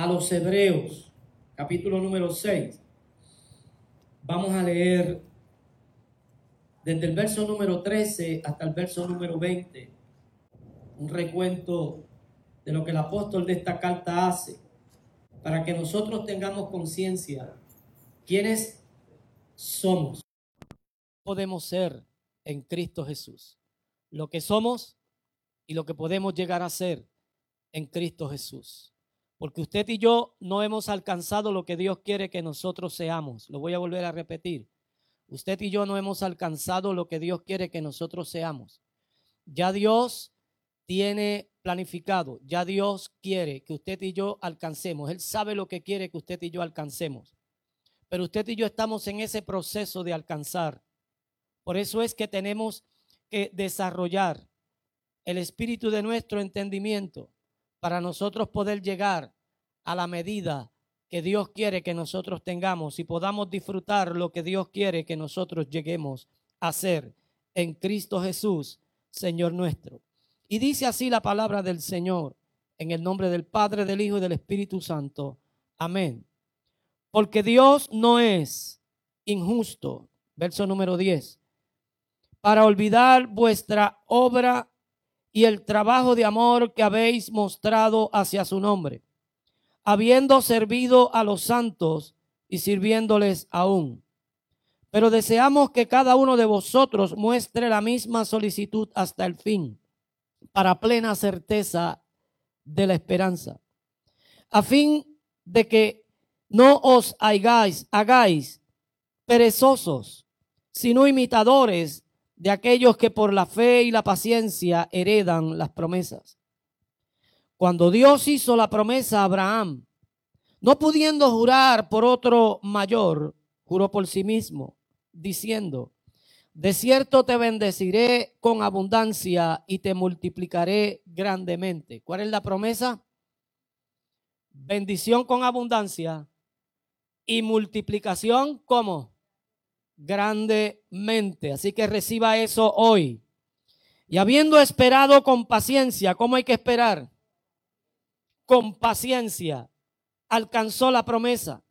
a los Hebreos, capítulo número 6. Vamos a leer desde el verso número 13 hasta el verso número 20, un recuento de lo que el apóstol de esta carta hace, para que nosotros tengamos conciencia quiénes somos. Podemos ser en Cristo Jesús, lo que somos y lo que podemos llegar a ser en Cristo Jesús. Porque usted y yo no hemos alcanzado lo que Dios quiere que nosotros seamos. Lo voy a volver a repetir. Usted y yo no hemos alcanzado lo que Dios quiere que nosotros seamos. Ya Dios tiene planificado, ya Dios quiere que usted y yo alcancemos. Él sabe lo que quiere que usted y yo alcancemos. Pero usted y yo estamos en ese proceso de alcanzar. Por eso es que tenemos que desarrollar el espíritu de nuestro entendimiento para nosotros poder llegar a la medida que Dios quiere que nosotros tengamos y podamos disfrutar lo que Dios quiere que nosotros lleguemos a ser en Cristo Jesús, Señor nuestro. Y dice así la palabra del Señor, en el nombre del Padre, del Hijo y del Espíritu Santo. Amén. Porque Dios no es injusto, verso número 10, para olvidar vuestra obra y el trabajo de amor que habéis mostrado hacia su nombre, habiendo servido a los santos y sirviéndoles aún. Pero deseamos que cada uno de vosotros muestre la misma solicitud hasta el fin, para plena certeza de la esperanza, a fin de que no os hagáis, hagáis perezosos, sino imitadores de aquellos que por la fe y la paciencia heredan las promesas. Cuando Dios hizo la promesa a Abraham, no pudiendo jurar por otro mayor, juró por sí mismo, diciendo, de cierto te bendeciré con abundancia y te multiplicaré grandemente. ¿Cuál es la promesa? Bendición con abundancia y multiplicación como grandemente. Así que reciba eso hoy. Y habiendo esperado con paciencia, ¿cómo hay que esperar? Con paciencia, alcanzó la promesa.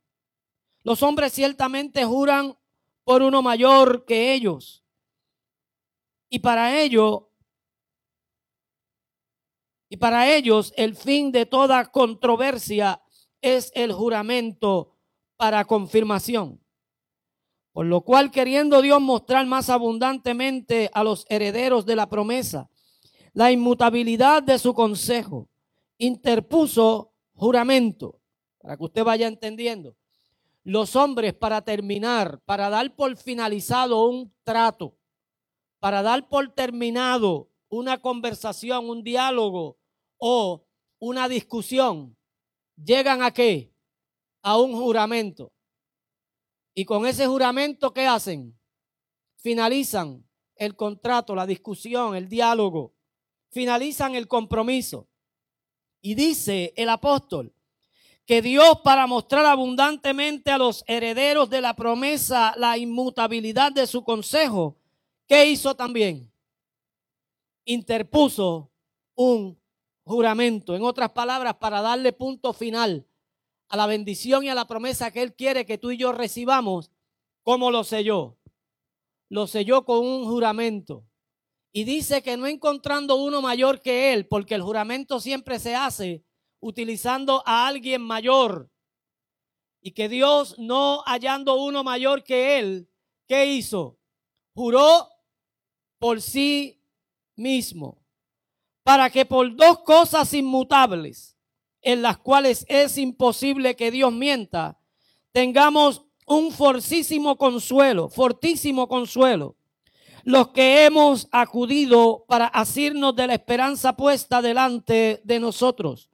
Los hombres ciertamente juran por uno mayor que ellos. Y para ello, y para ellos el fin de toda controversia es el juramento para confirmación. Por lo cual, queriendo Dios mostrar más abundantemente a los herederos de la promesa la inmutabilidad de su consejo, interpuso juramento, para que usted vaya entendiendo. Los hombres, para terminar, para dar por finalizado un trato, para dar por terminado una conversación, un diálogo o una discusión, llegan a qué? A un juramento. Y con ese juramento, ¿qué hacen? Finalizan el contrato, la discusión, el diálogo. Finalizan el compromiso. Y dice el apóstol que Dios para mostrar abundantemente a los herederos de la promesa la inmutabilidad de su consejo, ¿qué hizo también? Interpuso un juramento. En otras palabras, para darle punto final a la bendición y a la promesa que Él quiere que tú y yo recibamos, ¿cómo lo selló? Lo selló con un juramento. Y dice que no encontrando uno mayor que Él, porque el juramento siempre se hace utilizando a alguien mayor. Y que Dios no hallando uno mayor que Él, ¿qué hizo? Juró por sí mismo. Para que por dos cosas inmutables, en las cuales es imposible que Dios mienta, tengamos un fortísimo consuelo, fortísimo consuelo. Los que hemos acudido para asirnos de la esperanza puesta delante de nosotros,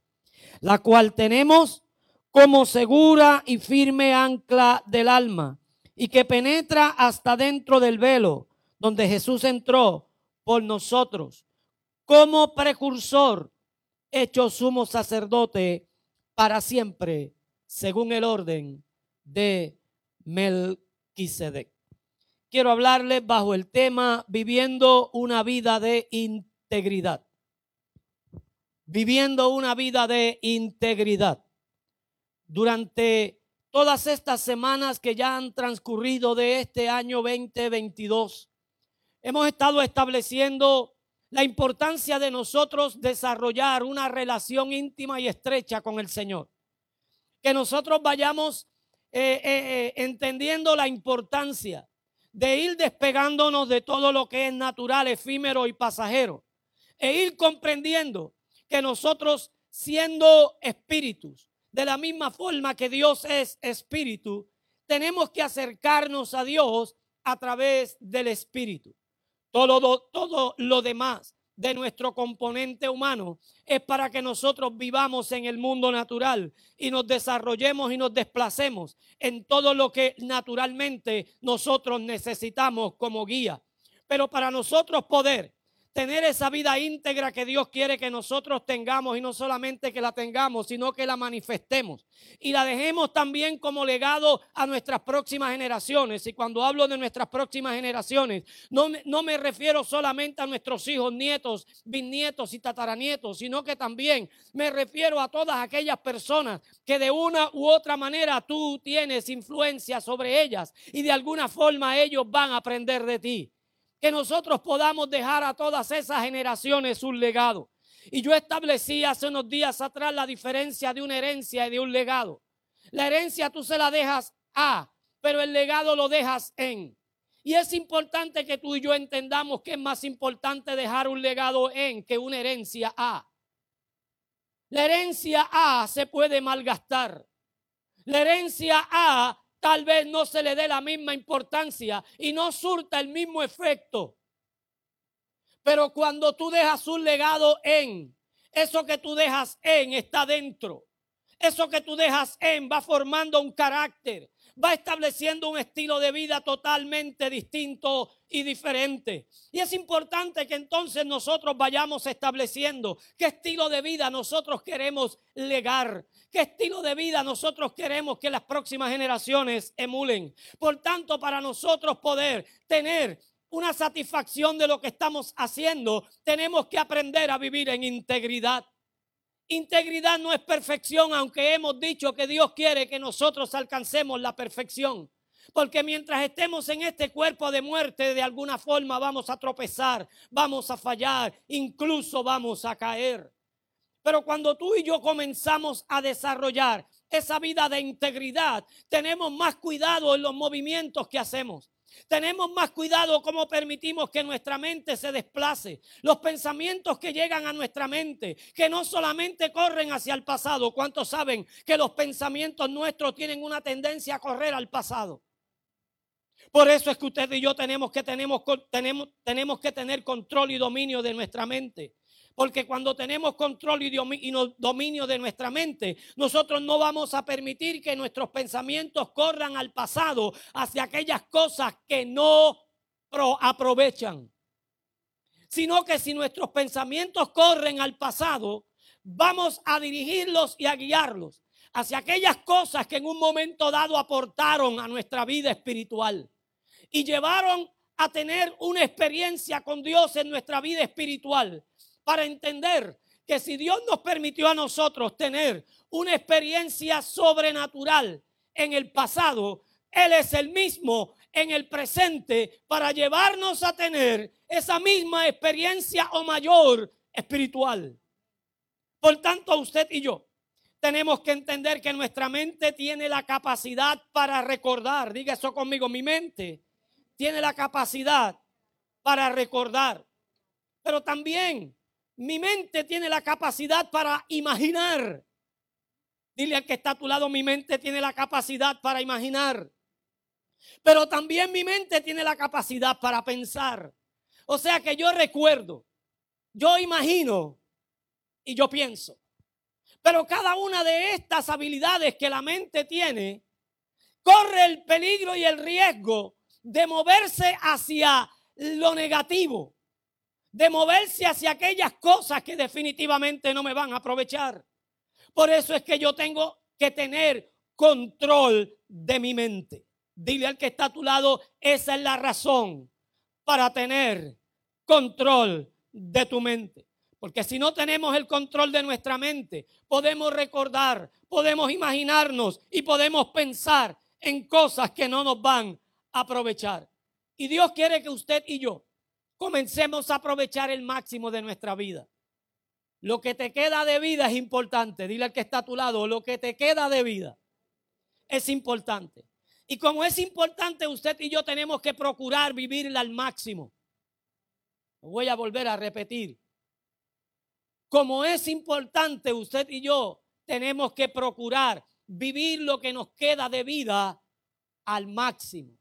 la cual tenemos como segura y firme ancla del alma y que penetra hasta dentro del velo donde Jesús entró por nosotros como precursor hecho sumo sacerdote para siempre, según el orden de Melquisedec. Quiero hablarles bajo el tema viviendo una vida de integridad. Viviendo una vida de integridad. durante todas estas semanas que ya han transcurrido de este año 2022. Hemos estado estableciendo la importancia de nosotros desarrollar una relación íntima y estrecha con el Señor. Que nosotros vayamos eh, eh, eh, entendiendo la importancia de ir despegándonos de todo lo que es natural, efímero y pasajero. E ir comprendiendo que nosotros siendo espíritus, de la misma forma que Dios es espíritu, tenemos que acercarnos a Dios a través del espíritu. Todo, lo demás de nuestro componente humano es para que nosotros vivamos en el mundo natural y nos desarrollemos y nos desplacemos en todo lo que naturalmente nosotros necesitamos como guía. Pero para nosotros poder tener esa vida íntegra que Dios quiere que nosotros tengamos y no solamente que la tengamos, sino que la manifestemos y la dejemos también como legado a nuestras próximas generaciones. Y cuando hablo de nuestras próximas generaciones, no, no me refiero solamente a nuestros hijos, nietos, bisnietos y tataranietos, sino que también me refiero a todas aquellas personas que de una u otra manera tú tienes influencia sobre ellas y de alguna forma ellos van a aprender de ti que nosotros podamos dejar a todas esas generaciones un legado. Y yo establecí hace unos días atrás la diferencia de una herencia y de un legado. La herencia tú se la dejas a, pero el legado lo dejas en. Y es importante que tú y yo entendamos que es más importante dejar un legado en que una herencia a. La herencia A se puede malgastar. La herencia A tal vez no se le dé la misma importancia y no surta el mismo efecto. Pero cuando tú dejas un legado en, eso que tú dejas en está dentro. Eso que tú dejas en va formando un carácter, va estableciendo un estilo de vida totalmente distinto y diferente. Y es importante que entonces nosotros vayamos estableciendo qué estilo de vida nosotros queremos legar, qué estilo de vida nosotros queremos que las próximas generaciones emulen. Por tanto, para nosotros poder tener una satisfacción de lo que estamos haciendo, tenemos que aprender a vivir en integridad. Integridad no es perfección, aunque hemos dicho que Dios quiere que nosotros alcancemos la perfección. Porque mientras estemos en este cuerpo de muerte, de alguna forma vamos a tropezar, vamos a fallar, incluso vamos a caer. Pero cuando tú y yo comenzamos a desarrollar esa vida de integridad, tenemos más cuidado en los movimientos que hacemos. Tenemos más cuidado cómo permitimos que nuestra mente se desplace. Los pensamientos que llegan a nuestra mente, que no solamente corren hacia el pasado. ¿Cuántos saben que los pensamientos nuestros tienen una tendencia a correr al pasado? Por eso es que usted y yo tenemos que, tenemos, tenemos, tenemos que tener control y dominio de nuestra mente. Porque cuando tenemos control y dominio de nuestra mente, nosotros no vamos a permitir que nuestros pensamientos corran al pasado hacia aquellas cosas que no aprovechan. Sino que si nuestros pensamientos corren al pasado, vamos a dirigirlos y a guiarlos hacia aquellas cosas que en un momento dado aportaron a nuestra vida espiritual y llevaron a tener una experiencia con Dios en nuestra vida espiritual para entender que si Dios nos permitió a nosotros tener una experiencia sobrenatural en el pasado, Él es el mismo en el presente para llevarnos a tener esa misma experiencia o mayor espiritual. Por tanto, usted y yo tenemos que entender que nuestra mente tiene la capacidad para recordar. Diga eso conmigo, mi mente tiene la capacidad para recordar. Pero también mi mente tiene la capacidad para imaginar. Dile al que está a tu lado, mi mente tiene la capacidad para imaginar. Pero también mi mente tiene la capacidad para pensar. O sea que yo recuerdo, yo imagino y yo pienso. Pero cada una de estas habilidades que la mente tiene corre el peligro y el riesgo de moverse hacia lo negativo de moverse hacia aquellas cosas que definitivamente no me van a aprovechar. Por eso es que yo tengo que tener control de mi mente. Dile al que está a tu lado, esa es la razón para tener control de tu mente. Porque si no tenemos el control de nuestra mente, podemos recordar, podemos imaginarnos y podemos pensar en cosas que no nos van a aprovechar. Y Dios quiere que usted y yo comencemos a aprovechar el máximo de nuestra vida. Lo que te queda de vida es importante. Dile al que está a tu lado, lo que te queda de vida es importante. Y como es importante, usted y yo tenemos que procurar vivirla al máximo. Voy a volver a repetir. Como es importante, usted y yo tenemos que procurar vivir lo que nos queda de vida al máximo.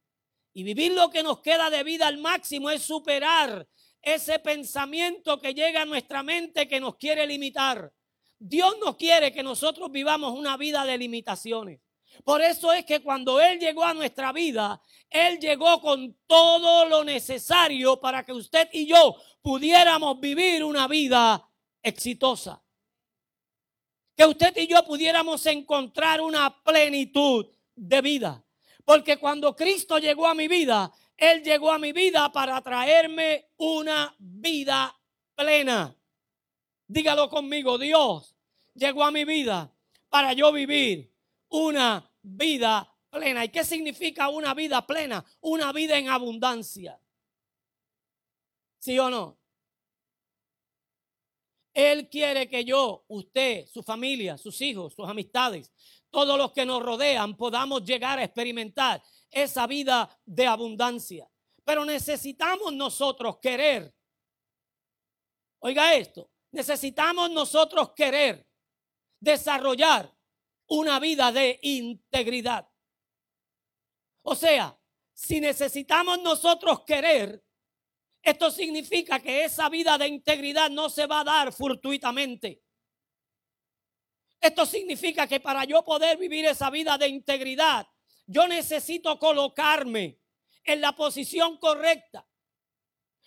Y vivir lo que nos queda de vida al máximo es superar ese pensamiento que llega a nuestra mente que nos quiere limitar. Dios no quiere que nosotros vivamos una vida de limitaciones. Por eso es que cuando Él llegó a nuestra vida, Él llegó con todo lo necesario para que usted y yo pudiéramos vivir una vida exitosa. Que usted y yo pudiéramos encontrar una plenitud de vida. Porque cuando Cristo llegó a mi vida, Él llegó a mi vida para traerme una vida plena. Dígalo conmigo, Dios llegó a mi vida para yo vivir una vida plena. ¿Y qué significa una vida plena? Una vida en abundancia. ¿Sí o no? Él quiere que yo, usted, su familia, sus hijos, sus amistades, todos los que nos rodean podamos llegar a experimentar esa vida de abundancia. Pero necesitamos nosotros querer. Oiga esto, necesitamos nosotros querer desarrollar una vida de integridad. O sea, si necesitamos nosotros querer, esto significa que esa vida de integridad no se va a dar fortuitamente. Esto significa que para yo poder vivir esa vida de integridad, yo necesito colocarme en la posición correcta,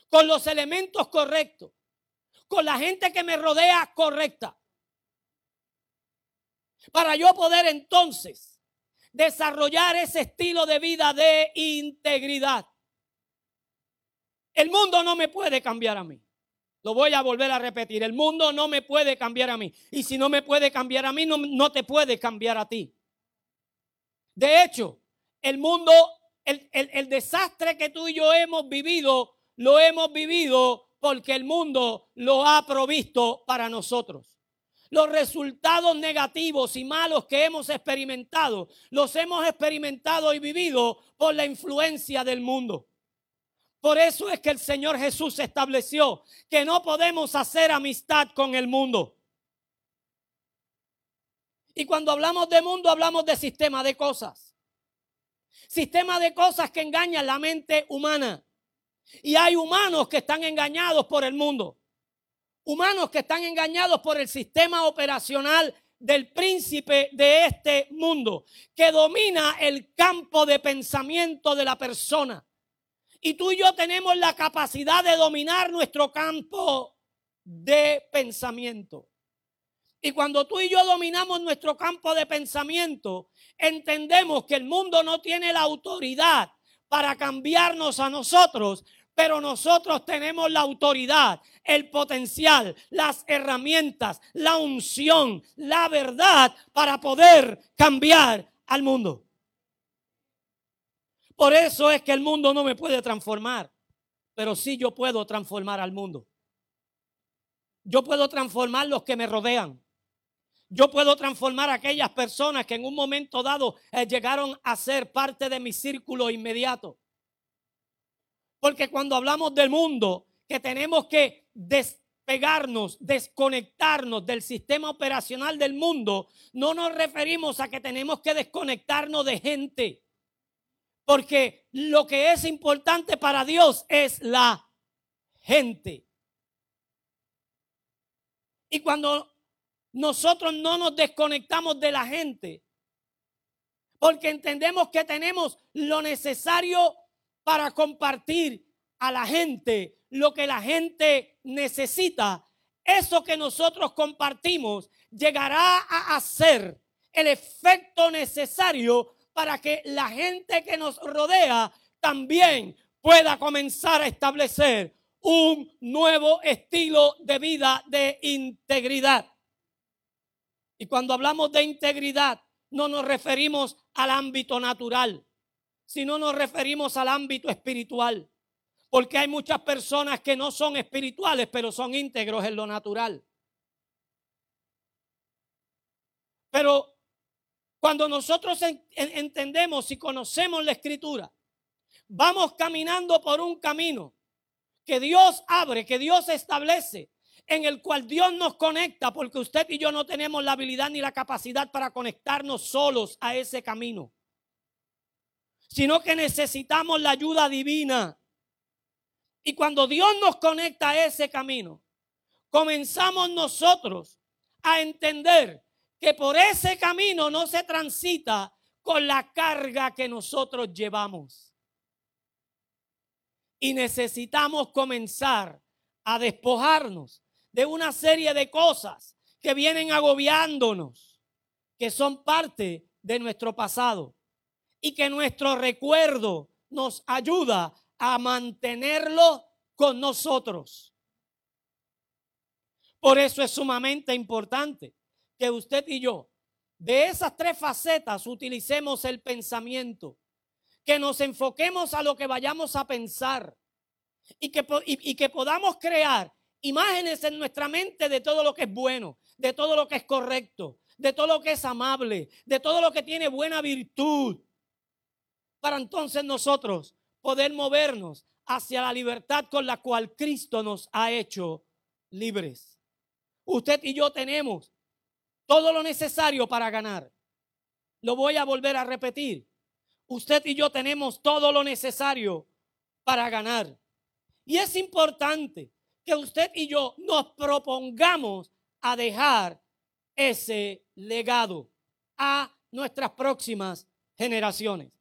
con los elementos correctos, con la gente que me rodea correcta para yo poder entonces desarrollar ese estilo de vida de integridad. El mundo no me puede cambiar a mí. Lo voy a volver a repetir. El mundo no me puede cambiar a mí. Y si no me puede cambiar a mí, no, no te puede cambiar a ti. De hecho, el mundo, el, el desastre que tú y yo hemos vivido, lo hemos vivido porque el mundo lo ha provisto para nosotros. Los resultados negativos y malos que hemos experimentado, los hemos experimentado y vivido por la influencia del mundo. Por eso es que el Señor Jesús estableció que no podemos hacer amistad con el mundo. Y cuando hablamos de mundo, hablamos de sistema de cosas. Sistema de cosas que engañan la mente humana. Y hay humanos que están engañados por el mundo humanos que están engañados por el sistema operacional del príncipe de este mundo, que domina el campo de pensamiento de la persona. Y tú y yo tenemos la capacidad de dominar nuestro campo de pensamiento. Y cuando tú y yo dominamos nuestro campo de pensamiento, entendemos que el mundo no tiene la autoridad para cambiarnos a nosotros, pero nosotros tenemos la autoridad, el potencial, las herramientas, la unción, la verdad para poder cambiar al mundo. Por eso es que el mundo no me puede transformar, pero sí yo puedo transformar al mundo. Yo puedo transformar los que me rodean. Yo puedo transformar a aquellas personas que en un momento dado eh, llegaron a ser parte de mi círculo inmediato. Porque cuando hablamos del mundo, que tenemos que despegarnos, desconectarnos del sistema operacional del mundo, no nos referimos a que tenemos que desconectarnos de gente. Porque lo que es importante para Dios es la gente. Y cuando nosotros no nos desconectamos de la gente, porque entendemos que tenemos lo necesario para compartir a la gente lo que la gente necesita, eso que nosotros compartimos llegará a hacer el efecto necesario para que la gente que nos rodea también pueda comenzar a establecer un nuevo estilo de vida de integridad. Y cuando hablamos de integridad, no nos referimos al ámbito natural, sino nos referimos al ámbito espiritual. Porque hay muchas personas que no son espirituales, pero son íntegros en lo natural. Pero cuando nosotros entendemos y conocemos la escritura, vamos caminando por un camino que Dios abre, que Dios establece, en el cual Dios nos conecta, porque usted y yo no tenemos la habilidad ni la capacidad para conectarnos solos a ese camino, sino que necesitamos la ayuda divina. Y cuando Dios nos conecta a ese camino, comenzamos nosotros a entender que por ese camino no se transita con la carga que nosotros llevamos. Y necesitamos comenzar a despojarnos de una serie de cosas que vienen agobiándonos, que son parte de nuestro pasado y que nuestro recuerdo nos ayuda a mantenerlo con nosotros. Por eso es sumamente importante que usted y yo, de esas tres facetas, utilicemos el pensamiento, que nos enfoquemos a lo que vayamos a pensar y que, y, que podamos crear imágenes en nuestra mente de todo lo que es bueno, de todo lo que es correcto, de todo lo que es amable, de todo lo que tiene buena virtud, para entonces nosotros poder movernos hacia la libertad con la cual Cristo nos ha hecho libres. Usted y yo tenemos todo lo necesario para ganar. Lo voy a volver a repetir. Usted y yo tenemos todo lo necesario para ganar. Y es importante que usted y yo nos propongamos a dejar ese legado a nuestras próximas generaciones.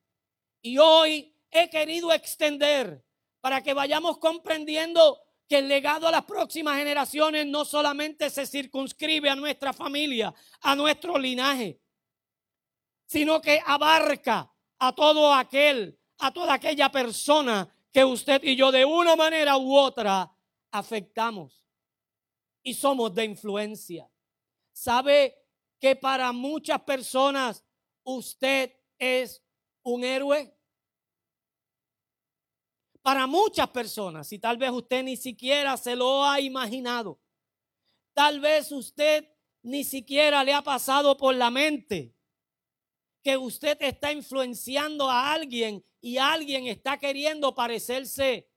Y hoy he querido extender para que vayamos comprendiendo que el legado a las próximas generaciones no solamente se circunscribe a nuestra familia, a nuestro linaje, sino que abarca a todo aquel, a toda aquella persona que usted y yo de una manera u otra afectamos y somos de influencia. ¿Sabe que para muchas personas usted es un héroe? Para muchas personas y tal vez usted ni siquiera se lo ha imaginado. Tal vez usted ni siquiera le ha pasado por la mente que usted está influenciando a alguien y alguien está queriendo parecerse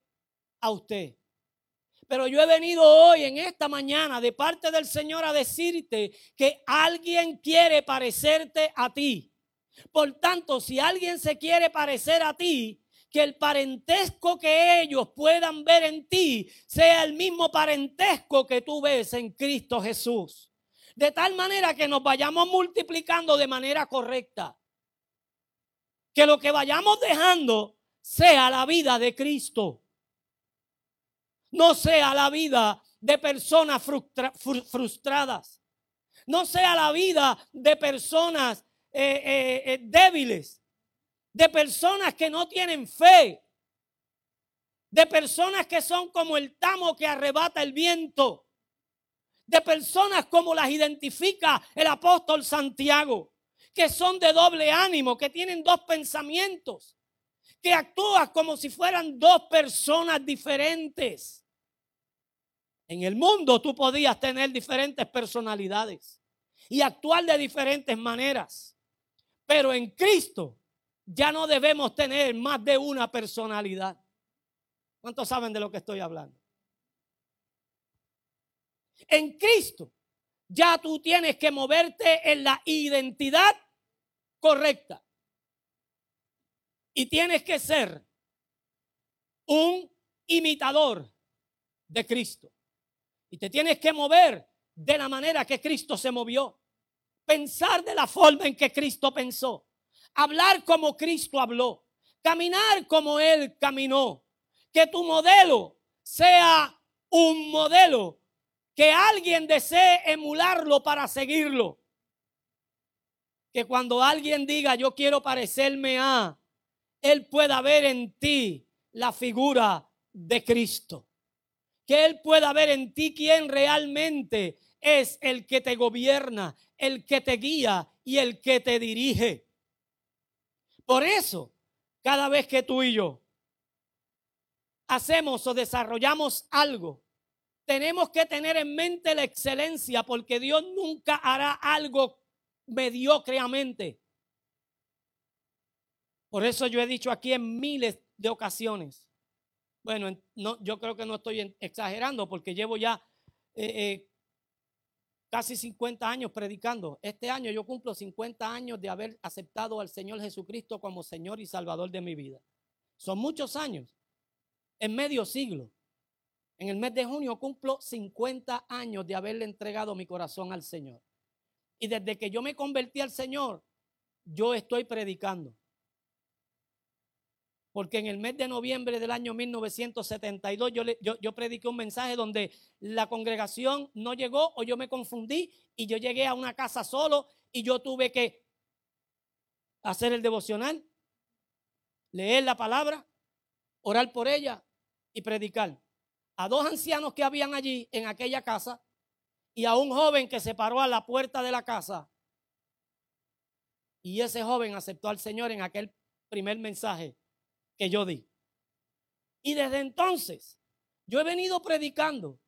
a usted. Pero yo he venido hoy, en esta mañana, de parte del Señor a decirte que alguien quiere parecerte a ti. Por tanto, si alguien se quiere parecer a ti, que el parentesco que ellos puedan ver en ti sea el mismo parentesco que tú ves en Cristo Jesús. De tal manera que nos vayamos multiplicando de manera correcta. Que lo que vayamos dejando sea la vida de Cristo. No sea la vida de personas frustradas. No sea la vida de personas eh, eh, eh, débiles de personas que no tienen fe, de personas que son como el tamo que arrebata el viento, de personas como las identifica el apóstol Santiago, que son de doble ánimo, que tienen dos pensamientos, que actúan como si fueran dos personas diferentes. En el mundo tú podías tener diferentes personalidades y actuar de diferentes maneras, pero en Cristo ya no debemos tener más de una personalidad. ¿Cuántos saben de lo que estoy hablando? En Cristo ya tú tienes que moverte en la identidad correcta. Y tienes que ser un imitador de Cristo. Y te tienes que mover de la manera que Cristo se movió. Pensar de la forma en que Cristo pensó hablar como Cristo habló, caminar como Él caminó, que tu modelo sea un modelo que alguien desee emularlo para seguirlo. Que cuando alguien diga yo quiero parecerme a, Él pueda ver en ti la figura de Cristo. que Él pueda ver en ti quién realmente es el que te gobierna, el que te guía y el que te dirige. Por eso, cada vez que tú y yo hacemos o desarrollamos algo, tenemos que tener en mente la excelencia porque Dios nunca hará algo mediocreamente. Por eso yo he dicho aquí en miles de ocasiones. Bueno, no, yo creo que no estoy exagerando porque llevo ya eh, eh, casi 50 años predicando. Este año yo cumplo 50 años de haber aceptado al Señor Jesucristo como Señor y Salvador de mi vida. Son muchos años, en medio siglo. En el mes de junio cumplo 50 años de haberle entregado mi corazón al Señor. Y desde que yo me convertí al Señor, yo estoy predicando. Porque en el mes de noviembre del año 1972 yo, yo, yo, prediqué un mensaje donde la congregación no llegó o yo me confundí y yo llegué a una casa solo y yo tuve que hacer el devocional, leer la palabra, orar por ella y predicar a dos ancianos que habían allí en aquella casa y a un joven que se paró a la puerta de la casa. Y ese joven aceptó al Señor en aquel primer mensaje que yo di. Y desde entonces yo he venido predicando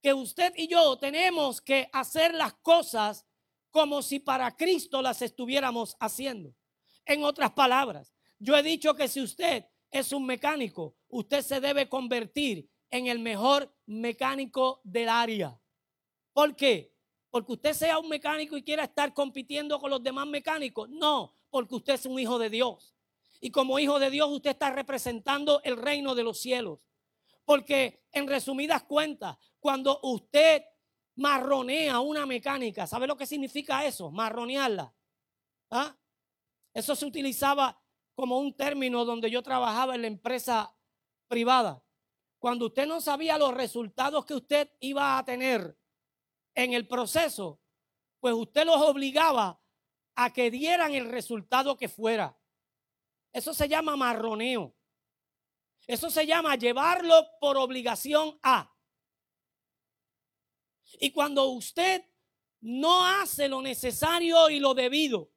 que usted y yo tenemos que hacer las cosas como si para Cristo las estuviéramos haciendo. En otras palabras, yo he dicho que si usted es un mecánico, usted se debe convertir en el mejor mecánico del área. ¿Por qué? Porque usted sea un mecánico y quiera estar compitiendo con los demás mecánicos. No, porque usted es un hijo de Dios. Y como hijo de Dios usted está representando el reino de los cielos. Porque en resumidas cuentas, cuando usted marronea una mecánica, ¿sabe lo que significa eso? Marronearla. ¿Ah? Eso se utilizaba como un término donde yo trabajaba en la empresa privada cuando usted no sabía los resultados que usted iba a tener en el proceso, pues usted los obligaba a que dieran el resultado que fuera. Eso se llama marroneo. Eso se llama llevarlo por obligación a. Y cuando usted no hace lo necesario y lo debido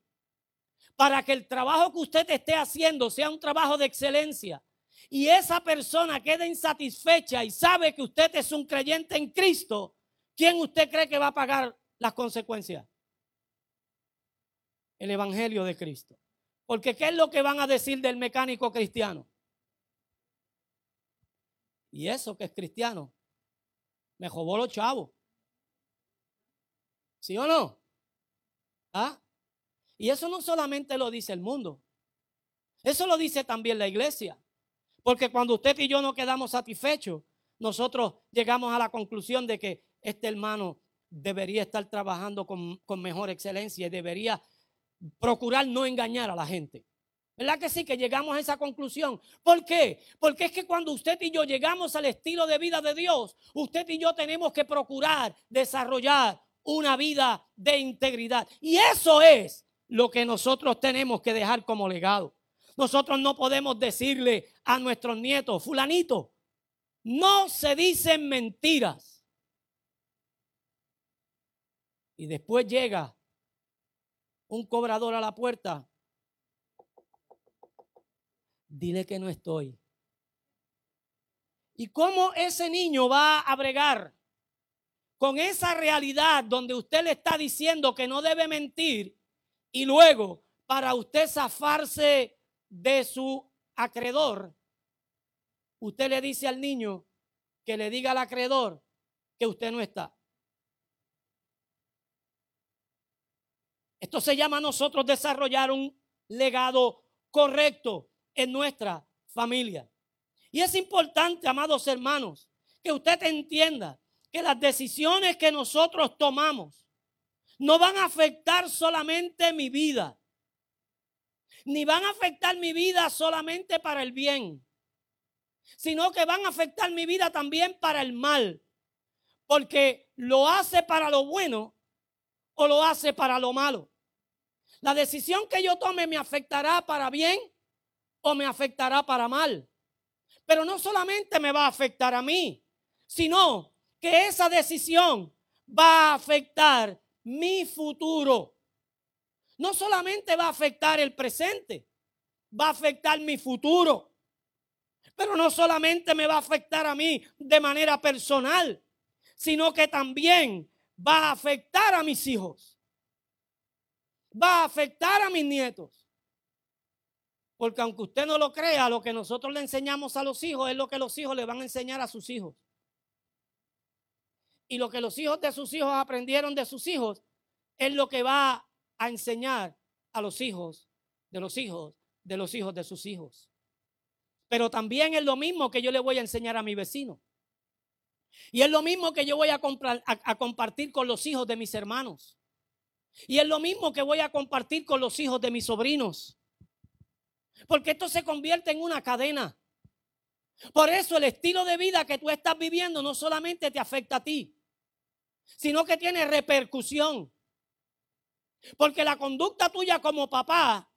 para que el trabajo que usted esté haciendo sea un trabajo de excelencia, y esa persona queda insatisfecha y sabe que usted es un creyente en Cristo, ¿quién usted cree que va a pagar las consecuencias? El Evangelio de Cristo. Porque ¿qué es lo que van a decir del mecánico cristiano? Y eso que es cristiano, me jodó los chavos. ¿Sí o no? ¿Ah? Y eso no solamente lo dice el mundo, eso lo dice también la iglesia. Porque cuando usted y yo no quedamos satisfechos, nosotros llegamos a la conclusión de que este hermano debería estar trabajando con, mejor excelencia y debería procurar no engañar a la gente. ¿Verdad que sí? Que llegamos a esa conclusión. ¿Por qué? Porque es que cuando usted y yo llegamos al estilo de vida de Dios, usted y yo tenemos que procurar desarrollar una vida de integridad. Y eso es lo que nosotros tenemos que dejar como legado. Nosotros no podemos decirle a nuestros nietos, fulanito, no se dicen mentiras. Y después llega un cobrador a la puerta. Dile que no estoy. ¿Y cómo ese niño va a bregar con esa realidad donde usted le está diciendo que no debe mentir y luego para usted zafarse de su acreedor, usted le dice al niño que le diga al acreedor que usted no está. Esto se llama a nosotros desarrollar un legado correcto en nuestra familia. Y es importante, amados hermanos, que usted entienda que las decisiones que nosotros tomamos no van a afectar solamente mi vida, ni van a afectar mi vida solamente para el bien, sino que van a afectar mi vida también para el mal, porque lo hace para lo bueno o lo hace para lo malo. La decisión que yo tome me afectará para bien o me afectará para mal. Pero no solamente me va a afectar a mí, sino que esa decisión va a afectar mi futuro. No solamente va a afectar el presente, va a afectar mi futuro. Pero no solamente me va a afectar a mí de manera personal, sino que también va a afectar a mis hijos. Va a afectar a mis nietos. Porque aunque usted no lo crea, lo que nosotros le enseñamos a los hijos es lo que los hijos le van a enseñar a sus hijos. Y lo que los hijos de sus hijos aprendieron de sus hijos es lo que va a enseñar a los hijos de los hijos de los hijos de sus hijos. Pero también es lo mismo que yo le voy a enseñar a mi vecino. Y es lo mismo que yo voy a, a, compartir con los hijos de mis hermanos. Y es lo mismo que voy a compartir con los hijos de mis sobrinos. Porque esto se convierte en una cadena. Por eso el estilo de vida que tú estás viviendo no solamente te afecta a ti, sino que tiene repercusión. Porque la conducta tuya como papá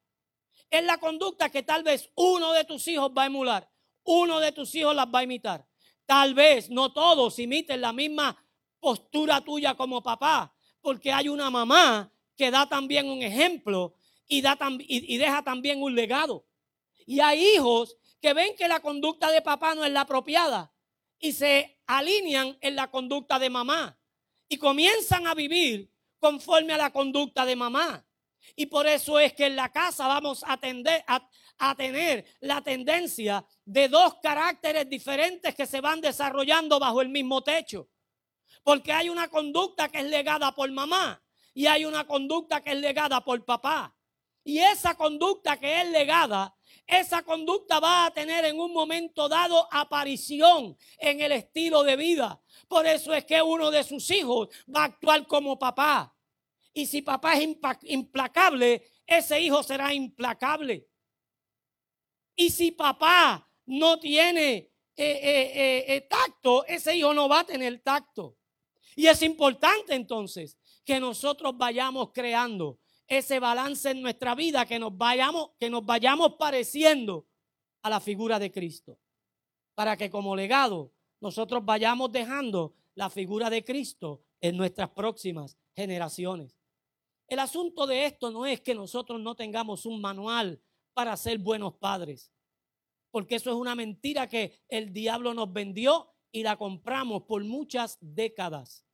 es la conducta que tal vez uno de tus hijos va a emular, uno de tus hijos las va a imitar. Tal vez no todos imiten la misma postura tuya como papá, porque hay una mamá que da también un ejemplo y, da y, deja también un legado. Y hay hijos que ven que la conducta de papá no es la apropiada y se alinean en la conducta de mamá y comienzan a vivir conforme a la conducta de mamá. Y por eso es que en la casa vamos a, a, tener la tendencia de dos caracteres diferentes que se van desarrollando bajo el mismo techo. Porque hay una conducta que es legada por mamá y hay una conducta que es legada por papá. Y esa conducta que es legada esa conducta va a tener en un momento dado aparición en el estilo de vida. Por eso es que uno de sus hijos va a actuar como papá. Y si papá es implacable, ese hijo será implacable. Y si papá no tiene eh, eh, eh, tacto, ese hijo no va a tener tacto. Y es importante entonces que nosotros vayamos creando ese balance en nuestra vida, que nos vayamos, que nos vayamos pareciendo a la figura de Cristo. Para que como legado nosotros vayamos dejando la figura de Cristo en nuestras próximas generaciones. El asunto de esto no es que nosotros no tengamos un manual para ser buenos padres, porque eso es una mentira que el diablo nos vendió y la compramos por muchas décadas.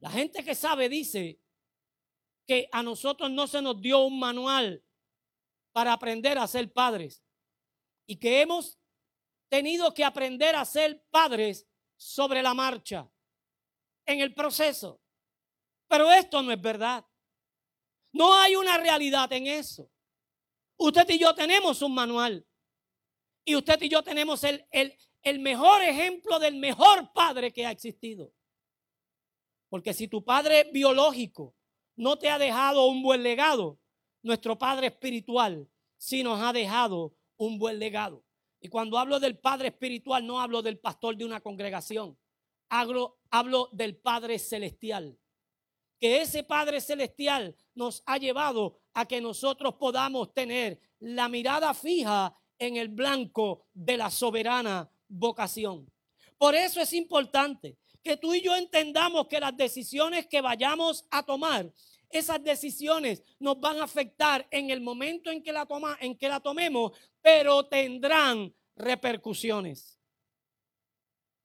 La gente que sabe dice que a nosotros no se nos dio un manual para aprender a ser padres y que hemos tenido que aprender a ser padres sobre la marcha, en el proceso. Pero esto no es verdad. No hay una realidad en eso. Usted y yo tenemos un manual. Y usted y yo tenemos el, el, el mejor ejemplo del mejor padre que ha existido. Porque si tu padre biológico no te ha dejado un buen legado, nuestro Padre Espiritual sí nos ha dejado un buen legado. Y cuando hablo del Padre Espiritual, no hablo del pastor de una congregación, hablo, hablo del Padre Celestial. Que ese Padre Celestial nos ha llevado a que nosotros podamos tener la mirada fija en el blanco de la soberana vocación. Por eso es importante que tú y yo entendamos que las decisiones que vayamos a tomar, esas decisiones nos van a afectar en el momento en que la, toma, en que la tomemos, pero tendrán repercusiones.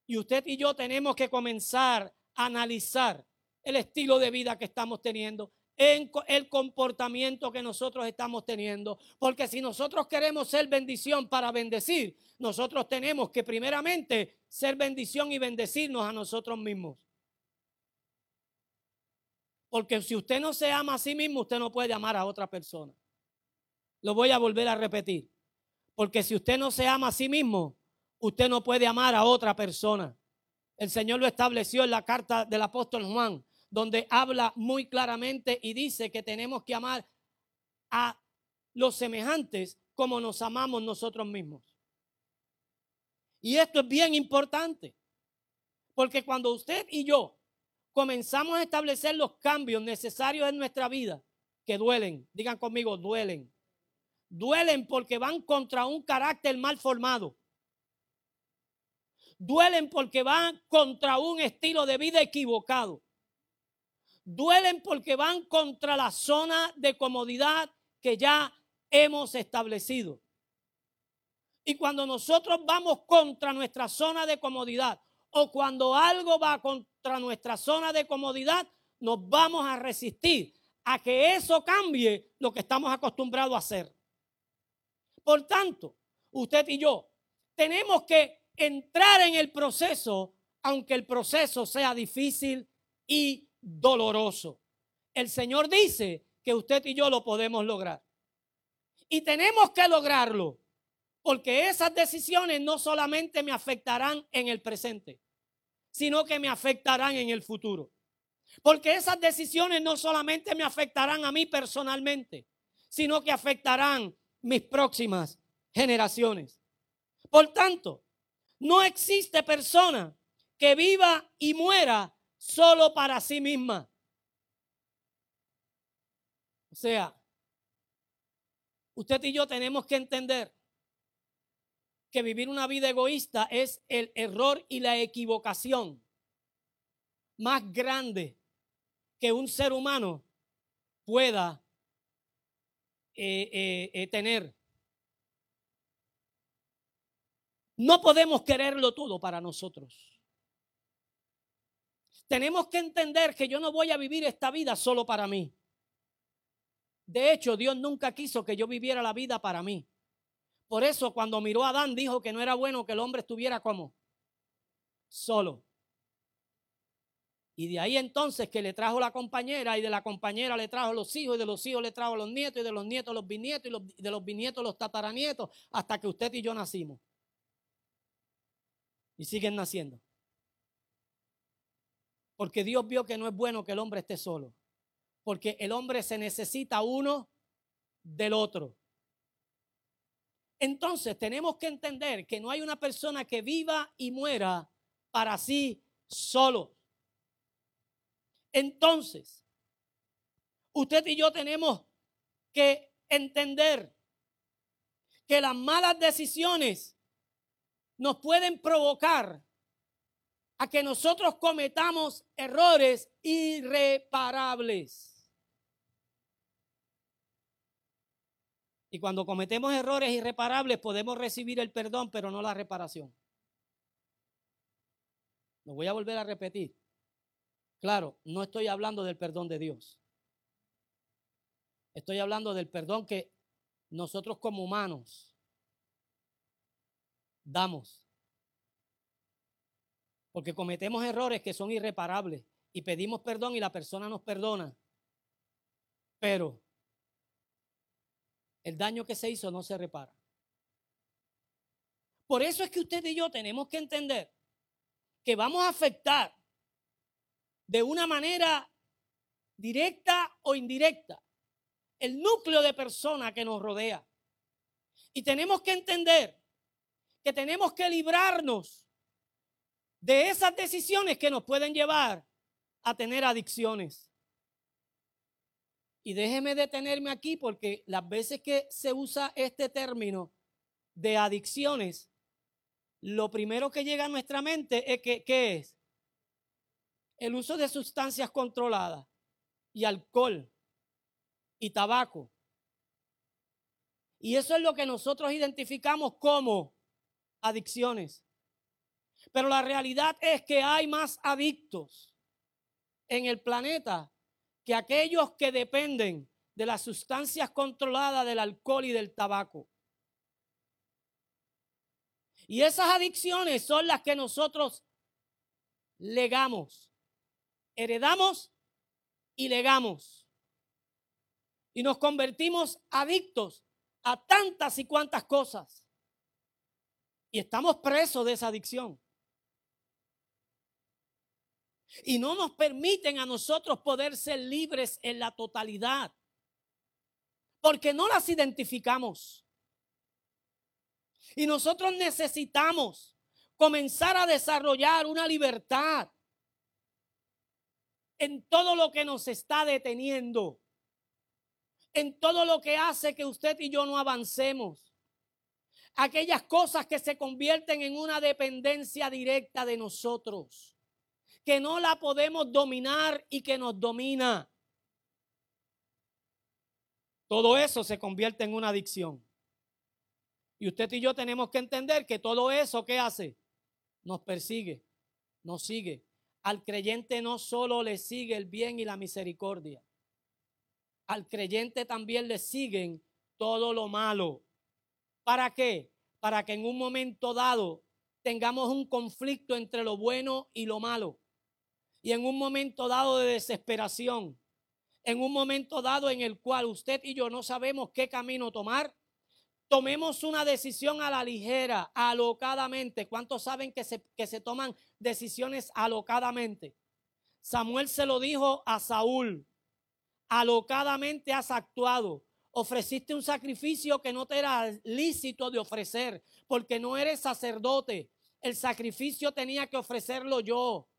Y usted y yo tenemos que comenzar a analizar el estilo de vida que estamos teniendo, en el comportamiento que nosotros estamos teniendo. Porque si nosotros queremos ser bendición para bendecir, nosotros tenemos que primeramente ser bendición y bendecirnos a nosotros mismos. Porque si usted no se ama a sí mismo, usted no puede amar a otra persona. Lo voy a volver a repetir. Porque si usted no se ama a sí mismo, usted no puede amar a otra persona. El Señor lo estableció en la carta del apóstol Juan donde habla muy claramente y dice que tenemos que amar a los semejantes como nos amamos nosotros mismos. Y esto es bien importante, porque cuando usted y yo comenzamos a establecer los cambios necesarios en nuestra vida, que duelen, digan conmigo, duelen. Duelen porque van contra un carácter mal formado. duelen porque van contra un estilo de vida equivocado. Duelen porque van contra la zona de comodidad que ya hemos establecido. Y cuando nosotros vamos contra nuestra zona de comodidad o cuando algo va contra nuestra zona de comodidad, nos vamos a resistir a que eso cambie lo que estamos acostumbrados a hacer. Por tanto, usted y yo tenemos que entrar en el proceso, aunque el proceso sea difícil y doloroso. El Señor dice que usted y yo lo podemos lograr. Y tenemos que lograrlo, porque esas decisiones no solamente me afectarán en el presente, sino que me afectarán en el futuro. Porque esas decisiones no solamente me afectarán a mí personalmente, sino que afectarán mis próximas generaciones. Por tanto, no existe persona que viva y muera solo para sí misma. O sea, usted y yo tenemos que entender que vivir una vida egoísta es el error y la equivocación más grande que un ser humano pueda eh, eh, eh, tener. No podemos quererlo todo para nosotros. Tenemos que entender que yo no voy a vivir esta vida solo para mí. De hecho, Dios nunca quiso que yo viviera la vida para mí. Por eso cuando miró a Adán dijo que no era bueno que el hombre estuviera como solo. Y de ahí entonces que le trajo la compañera y de la compañera le trajo los hijos y de los hijos le trajo los nietos y de los nietos los bisnietos y de los bisnietos los tataranietos hasta que usted y yo nacimos. Y siguen naciendo. Porque Dios vio que no es bueno que el hombre esté solo. Porque el hombre se necesita uno del otro. Entonces tenemos que entender que no hay una persona que viva y muera para sí solo. Entonces, usted y yo tenemos que entender que las malas decisiones nos pueden provocar a que nosotros cometamos errores irreparables. Y cuando cometemos errores irreparables podemos recibir el perdón, pero no la reparación. Lo voy a volver a repetir. Claro, no estoy hablando del perdón de Dios. Estoy hablando del perdón que nosotros como humanos damos. Porque cometemos errores que son irreparables y pedimos perdón y la persona nos perdona. Pero el daño que se hizo no se repara. Por eso es que usted y yo tenemos que entender que vamos a afectar de una manera directa o indirecta el núcleo de persona que nos rodea. Y tenemos que entender que tenemos que librarnos de esas decisiones que nos pueden llevar a tener adicciones. Y déjeme detenerme aquí porque las veces que se usa este término de adicciones, lo primero que llega a nuestra mente es que, ¿qué es? el uso de sustancias controladas y alcohol y tabaco. Y eso es lo que nosotros identificamos como adicciones. Pero la realidad es que hay más adictos en el planeta que aquellos que dependen de las sustancias controladas del alcohol y del tabaco. Y esas adicciones son las que nosotros legamos heredamos y legamos. Y nos convertimos adictos a tantas y cuantas cosas. Y estamos presos de esa adicción. Y no nos permiten a nosotros poder ser libres en la totalidad. Porque no las identificamos. Y nosotros necesitamos comenzar a desarrollar una libertad en todo lo que nos está deteniendo, en todo lo que hace que usted y yo no avancemos. aquellas cosas que se convierten en una dependencia directa de nosotros, que no la podemos dominar y que nos domina. Todo eso se convierte en una adicción. Y usted y yo tenemos que entender que todo eso que hace nos persigue, nos sigue. Al creyente no solo le sigue el bien y la misericordia, al creyente también le siguen todo lo malo. ¿Para qué? Para que en un momento dado tengamos un conflicto entre lo bueno y lo malo. Y en un momento dado de desesperación, en un momento dado en el cual usted y yo no sabemos qué camino tomar, tomemos una decisión a la ligera, alocadamente. ¿Cuántos saben que se, que se toman decisiones alocadamente? Samuel se lo dijo a Saúl, alocadamente has actuado. Ofreciste un sacrificio que no te era lícito de ofrecer, porque no eres sacerdote. El sacrificio tenía que ofrecerlo yo.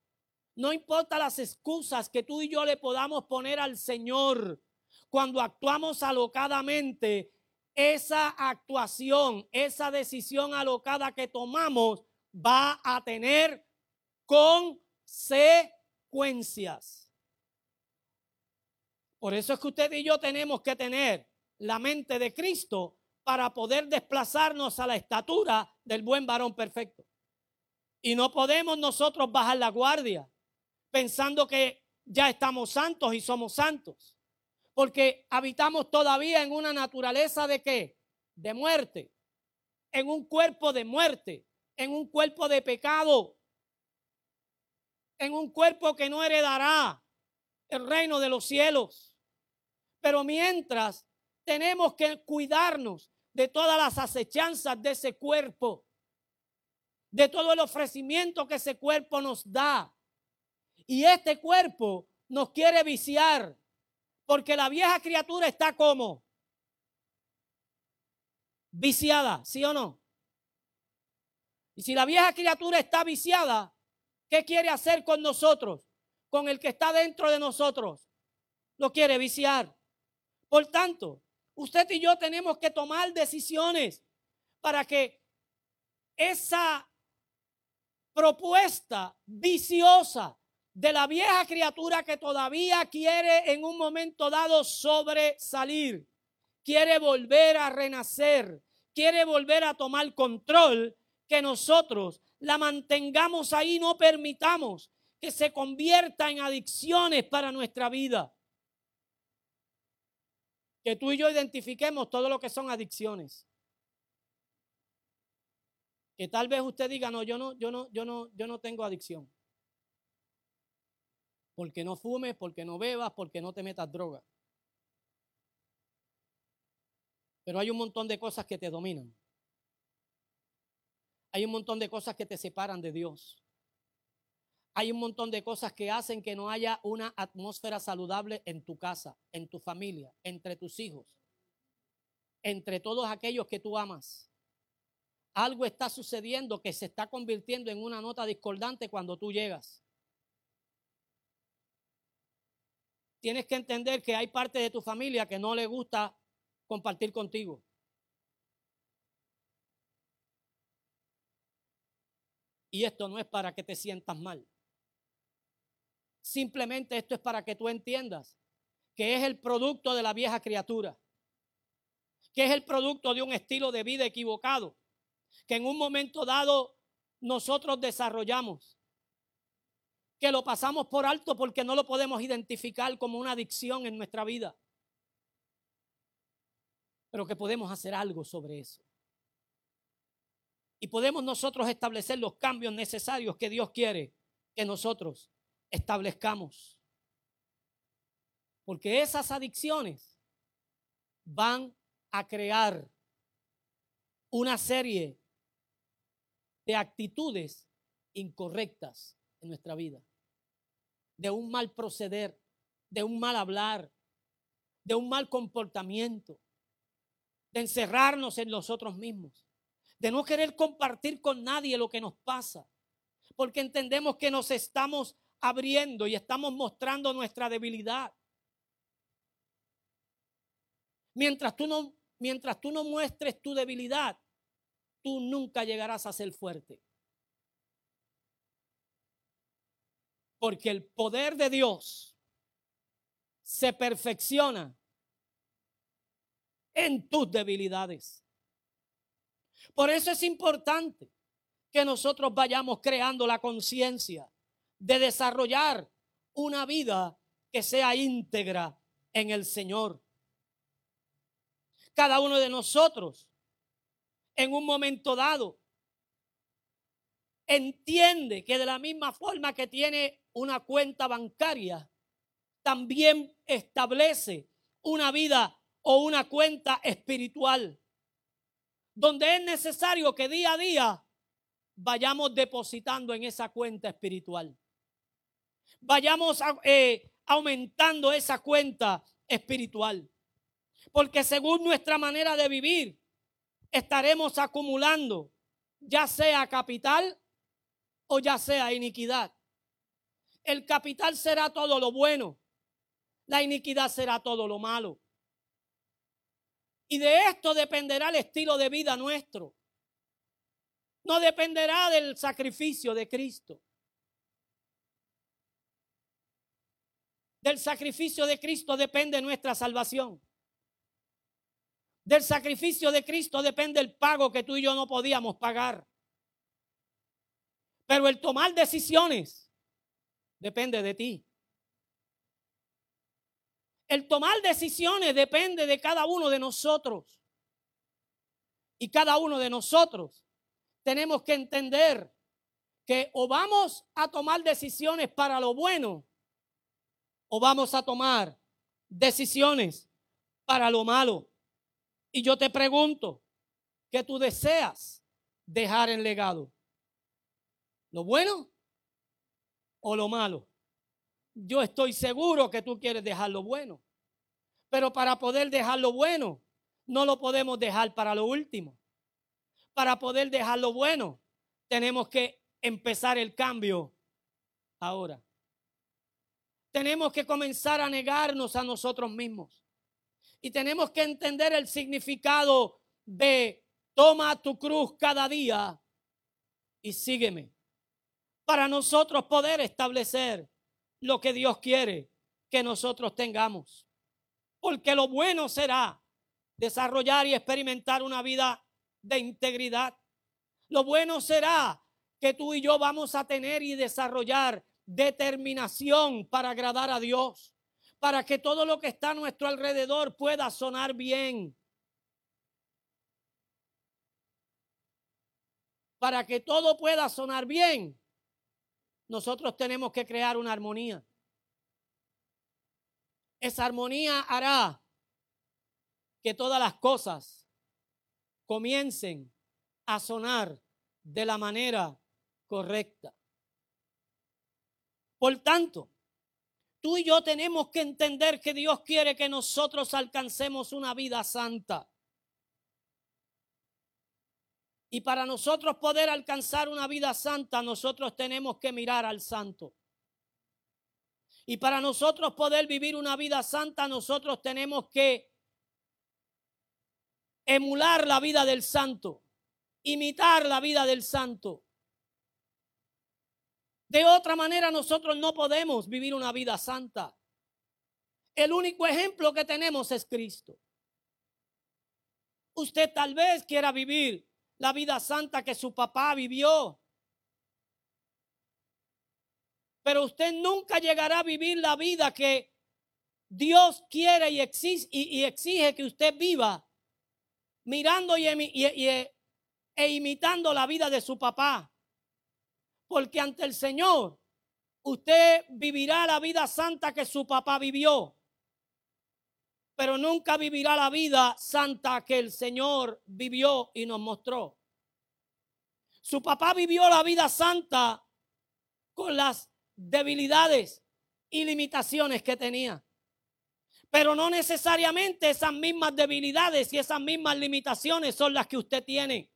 No importa las excusas que tú y yo le podamos poner al Señor. Cuando actuamos alocadamente, esa actuación, esa decisión alocada que tomamos va a tener consecuencias. Por eso es que usted y yo tenemos que tener la mente de Cristo para poder desplazarnos a la estatura del buen varón perfecto. Y no podemos nosotros bajar la guardia pensando que ya estamos santos y somos santos. Porque habitamos todavía en una naturaleza de qué? De muerte. En un cuerpo de muerte. En un cuerpo de pecado. En un cuerpo que no heredará el reino de los cielos. Pero mientras tenemos que cuidarnos de todas las acechanzas de ese cuerpo, de todo el ofrecimiento que ese cuerpo nos da. Y este cuerpo nos quiere viciar, porque la vieja criatura está como viciada, ¿sí o no? Y si la vieja criatura está viciada, ¿qué quiere hacer con nosotros? Con el que está dentro de nosotros. Lo quiere viciar. Por tanto, usted y yo tenemos que tomar decisiones para que esa propuesta viciosa de la vieja criatura que todavía quiere en un momento dado sobresalir, quiere volver a renacer, quiere volver a tomar control, que nosotros la mantengamos ahí, no permitamos que se convierta en adicciones para nuestra vida. Que tú y yo identifiquemos todo lo que son adicciones. Que tal vez usted diga, no, yo no, yo no, yo no, yo no tengo adicción porque no fumes, porque no bebas, porque no te metas droga. Pero hay un montón de cosas que te dominan. Hay un montón de cosas que te separan de Dios. Hay un montón de cosas que hacen que no haya una atmósfera saludable en tu casa, en tu familia, entre tus hijos, entre todos aquellos que tú amas. Algo está sucediendo que se está convirtiendo en una nota discordante cuando tú llegas. Tienes que entender que hay parte de tu familia que no le gusta compartir contigo. Y esto no es para que te sientas mal. Simplemente esto es para que tú entiendas que es el producto de la vieja criatura, que es el producto de un estilo de vida equivocado, que en un momento dado nosotros desarrollamos que lo pasamos por alto porque no lo podemos identificar como una adicción en nuestra vida. Pero que podemos hacer algo sobre eso. Y podemos nosotros establecer los cambios necesarios que Dios quiere que nosotros establezcamos. Porque esas adicciones van a crear una serie de actitudes incorrectas en nuestra vida de un mal proceder, de un mal hablar, de un mal comportamiento, de encerrarnos en nosotros mismos, de no querer compartir con nadie lo que nos pasa, porque entendemos que nos estamos abriendo y estamos mostrando nuestra debilidad. Mientras tú no, mientras tú no muestres tu debilidad, tú nunca llegarás a ser fuerte. Porque el poder de Dios se perfecciona en tus debilidades. Por eso es importante que nosotros vayamos creando la conciencia de desarrollar una vida que sea íntegra en el Señor. Cada uno de nosotros, en un momento dado, entiende que de la misma forma que tiene una cuenta bancaria, también establece una vida o una cuenta espiritual, donde es necesario que día a día vayamos depositando en esa cuenta espiritual. Vayamos eh, aumentando esa cuenta espiritual. Porque según nuestra manera de vivir, estaremos acumulando ya sea capital o ya sea iniquidad. El capital será todo lo bueno, la iniquidad será todo lo malo. Y de esto dependerá el estilo de vida nuestro. No dependerá del sacrificio de Cristo. Del sacrificio de Cristo depende nuestra salvación. Del sacrificio de Cristo depende el pago que tú y yo no podíamos pagar. Pero el tomar decisiones depende de ti. El tomar decisiones depende de cada uno de nosotros. Y cada uno de nosotros tenemos que entender que o vamos a tomar decisiones para lo bueno o vamos a tomar decisiones para lo malo. Y yo te pregunto, ¿qué tú deseas dejar en legado? ¿Lo bueno o lo malo? Yo estoy seguro que tú quieres dejar lo bueno. Pero para poder dejar lo bueno, no lo podemos dejar para lo último. Para poder dejar lo bueno, tenemos que empezar el cambio ahora tenemos que comenzar a negarnos a nosotros mismos. Y tenemos que entender el significado de toma tu cruz cada día y sígueme. Para nosotros poder establecer lo que Dios quiere que nosotros tengamos. Porque lo bueno será desarrollar y experimentar una vida de integridad. Lo bueno será que tú y yo vamos a tener y desarrollar determinación para agradar a Dios, para que todo lo que está a nuestro alrededor pueda sonar bien. Para que todo pueda sonar bien, nosotros tenemos que crear una armonía. Esa armonía hará que todas las cosas comiencen a sonar de la manera correcta. Por tanto, tú y yo tenemos que entender que Dios quiere que nosotros alcancemos una vida santa. Y para nosotros poder alcanzar una vida santa, nosotros tenemos que mirar al santo. Y para nosotros poder vivir una vida santa, nosotros tenemos que emular la vida del santo, imitar la vida del santo. De otra manera nosotros no podemos vivir una vida santa. El único ejemplo que tenemos es Cristo. Usted tal vez quiera vivir la vida santa que su papá vivió. Pero usted nunca llegará a vivir la vida que Dios quiere y exige, que usted viva mirando y, e imitando la vida de su papá. Porque ante el Señor usted vivirá la vida santa que su papá vivió. Pero nunca vivirá la vida santa que el Señor vivió y nos mostró. Su papá vivió la vida santa con las debilidades y limitaciones que tenía. Pero no necesariamente esas mismas debilidades y esas mismas limitaciones son las que usted tiene.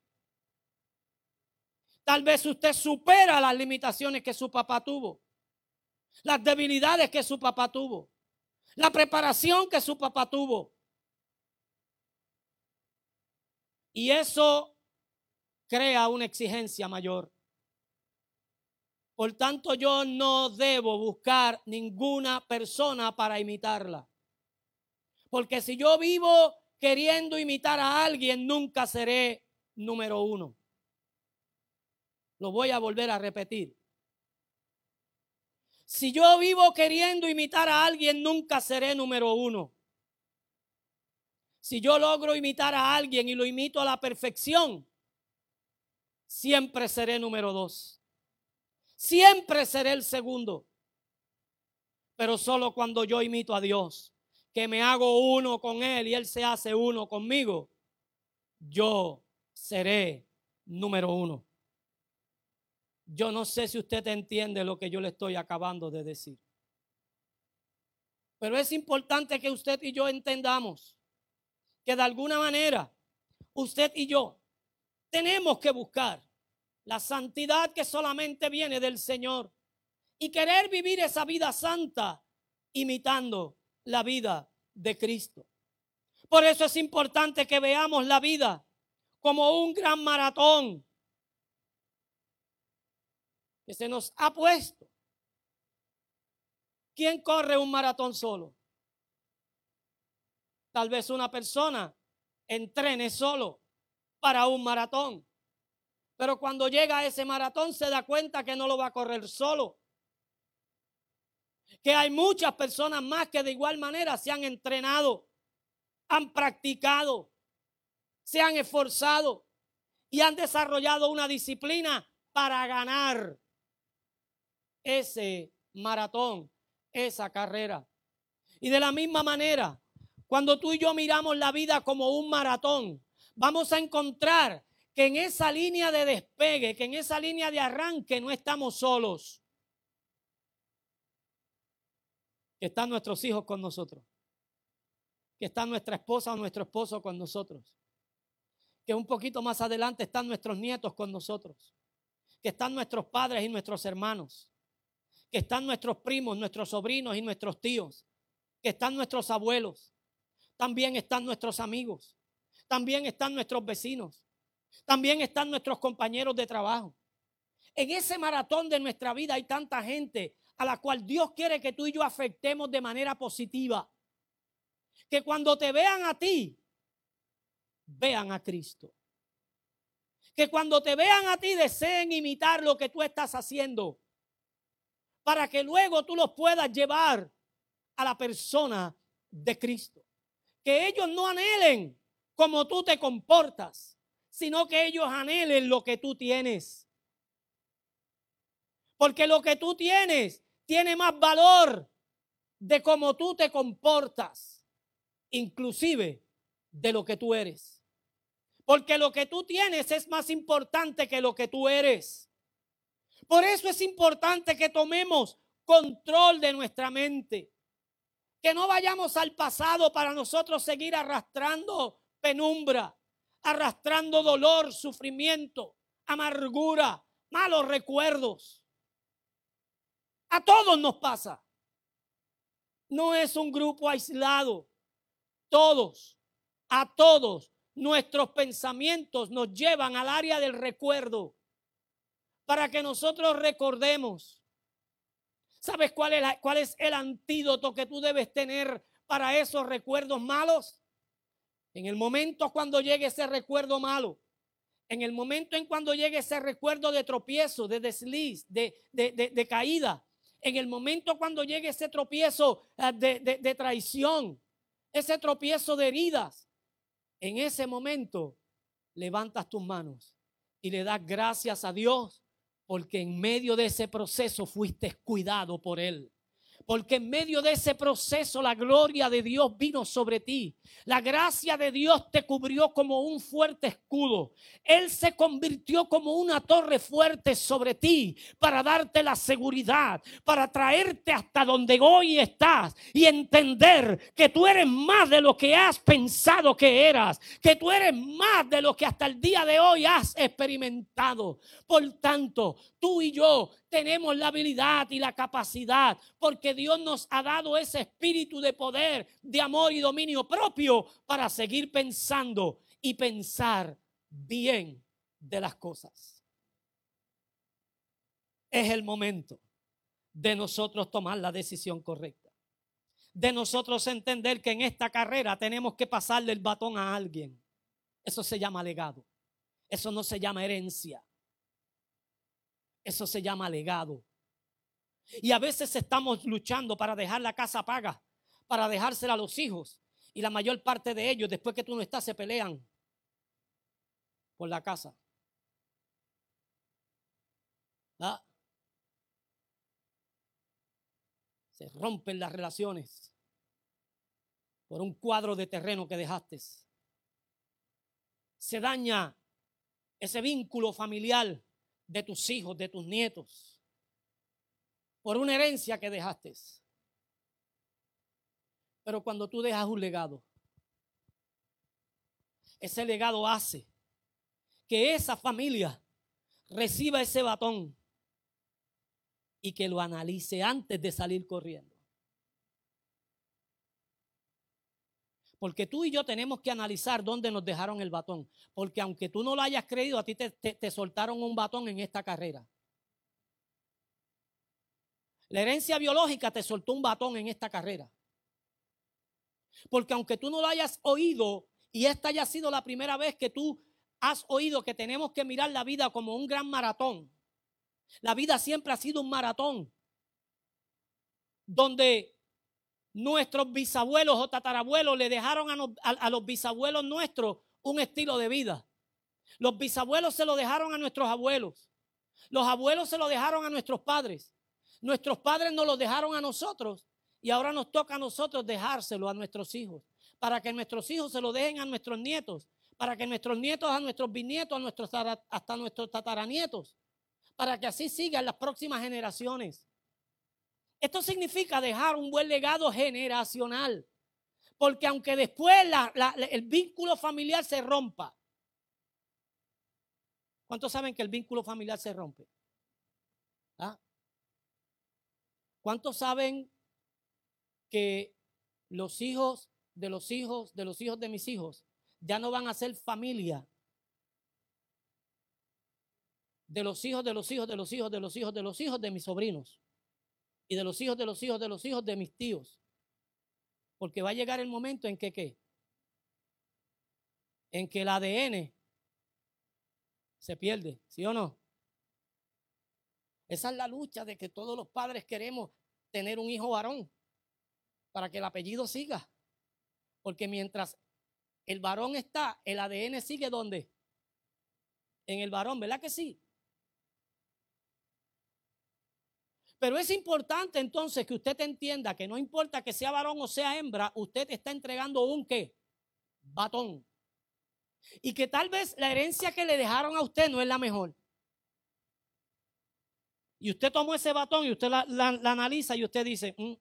Tal vez usted supera las limitaciones que su papá tuvo, las debilidades que su papá tuvo, la preparación que su papá tuvo. Y eso crea una exigencia mayor. Por tanto, yo no debo buscar ninguna persona para imitarla. Porque si yo vivo queriendo imitar a alguien, nunca seré número uno. Lo voy a volver a repetir. Si yo vivo queriendo imitar a alguien, nunca seré número uno. Si yo logro imitar a alguien y lo imito a la perfección, siempre seré número dos. Siempre seré el segundo. Pero solo cuando yo imito a Dios, que me hago uno con Él y Él se hace uno conmigo, yo seré número uno. Yo no sé si usted entiende lo que yo le estoy acabando de decir. Pero es importante que usted y yo entendamos que de alguna manera usted y yo tenemos que buscar la santidad que solamente viene del Señor y querer vivir esa vida santa imitando la vida de Cristo. Por eso es importante que veamos la vida como un gran maratón que se nos ha puesto. ¿Quién corre un maratón solo? Tal vez una persona entrene solo para un maratón. Pero cuando llega a ese maratón se da cuenta que no lo va a correr solo. Que hay muchas personas más que de igual manera se han entrenado, han practicado, se han esforzado y han desarrollado una disciplina para ganar ese maratón, esa carrera. Y de la misma manera, cuando tú y yo miramos la vida como un maratón, vamos a encontrar que en esa línea de despegue, que en esa línea de arranque no estamos solos. Que están nuestros hijos con nosotros. Que está nuestra esposa o nuestro esposo con nosotros. Que un poquito más adelante están nuestros nietos con nosotros. Que están nuestros padres y nuestros hermanos que están nuestros primos, nuestros sobrinos y nuestros tíos, que están nuestros abuelos, también están nuestros amigos, también están nuestros vecinos, también están nuestros compañeros de trabajo. En ese maratón de nuestra vida hay tanta gente a la cual Dios quiere que tú y yo afectemos de manera positiva. Que cuando te vean a ti, vean a Cristo. Que cuando te vean a ti deseen imitar lo que tú estás haciendo para que luego tú los puedas llevar a la persona de Cristo. Que ellos no anhelen como tú te comportas, sino que ellos anhelen lo que tú tienes. Porque lo que tú tienes tiene más valor de cómo tú te comportas, inclusive de lo que tú eres. Porque lo que tú tienes es más importante que lo que tú eres. Por eso es importante que tomemos control de nuestra mente. Que no vayamos al pasado para nosotros seguir arrastrando penumbra, arrastrando dolor, sufrimiento, amargura, malos recuerdos. A todos nos pasa. No es un grupo aislado. Todos, a todos, nuestros pensamientos nos llevan al área del recuerdo para que nosotros recordemos. ¿Sabes cuál es, cuál es el antídoto que tú debes tener para esos recuerdos malos? En el momento cuando llegue ese recuerdo malo, en el momento en cuando llegue ese recuerdo de tropiezo, de desliz, de, de, caída, en el momento cuando llegue ese tropiezo ah, de traición, ese tropiezo de heridas, en ese momento levantas tus manos y le das gracias a Dios porque en medio de ese proceso fuiste cuidado por Él. Porque en medio de ese proceso la gloria de Dios vino sobre ti. La gracia de Dios te cubrió como un fuerte escudo. Él se convirtió como una torre fuerte sobre ti para darte la seguridad, para traerte hasta donde hoy estás y entender que tú eres más de lo que has pensado que eras, que tú eres más de lo que hasta el día de hoy has experimentado. Por tanto, tú y yo tenemos la habilidad y la capacidad, porque Dios nos ha dado ese espíritu de poder, de amor y dominio propio para seguir pensando y pensar bien de las cosas. Es el momento de nosotros tomar la decisión correcta. De nosotros entender que en esta carrera tenemos que pasarle el batón a alguien. Eso se llama legado. Eso no se llama herencia. Eso se llama legado. Y a veces estamos luchando para dejar la casa paga, para dejársela a los hijos. Y la mayor parte de ellos, después que tú no estás, se pelean por la casa. ¿Ah? Se rompen las relaciones por un cuadro de terreno que dejaste. Se daña ese vínculo familiar de tus hijos, de tus nietos, por una herencia que dejaste. Pero cuando tú dejas un legado, ese legado hace que esa familia reciba ese batón y que lo analice antes de salir corriendo. Porque tú y yo tenemos que analizar dónde nos dejaron el batón. Porque aunque tú no lo hayas creído, a ti te, soltaron un batón en esta carrera. La herencia biológica te soltó un batón en esta carrera. Porque aunque tú no lo hayas oído y esta haya sido la primera vez que tú has oído que tenemos que mirar la vida como un gran maratón, la vida siempre ha sido un maratón donde nuestros bisabuelos o tatarabuelos le dejaron a, los bisabuelos nuestros un estilo de vida. Los bisabuelos se lo dejaron a nuestros abuelos. Los abuelos se lo dejaron a nuestros padres. Nuestros padres nos lo dejaron a nosotros y ahora nos toca a nosotros dejárselo a nuestros hijos. Para que nuestros hijos se lo dejen a nuestros nietos. Para que nuestros nietos a nuestros bisnietos, a nuestros, hasta nuestros tataranietos. Para que así sigan las próximas generaciones. Esto significa dejar un buen legado generacional. Porque aunque después el vínculo familiar se rompa. ¿Cuántos saben que el vínculo familiar se rompe? ¿Ah? ¿Cuántos saben que los hijos de los hijos de los hijos de mis hijos ya no van a ser familia? De los hijos de los hijos de los hijos de los hijos de los hijos de mis sobrinos y de los hijos de los hijos de los hijos de mis tíos. Porque va a llegar el momento en que qué? En que el ADN se pierde, ¿sí o no? Esa es la lucha de que todos los padres queremos tener un hijo varón para que el apellido siga. Porque mientras el varón está, el ADN sigue ¿dónde? En el varón, ¿verdad que sí? Pero es importante entonces que usted entienda que no importa que sea varón o sea hembra, usted está entregando un qué? Batón. Y que tal vez la herencia que le dejaron a usted no es la mejor. Y usted tomó ese batón y usted la, analiza y usted dice, mm,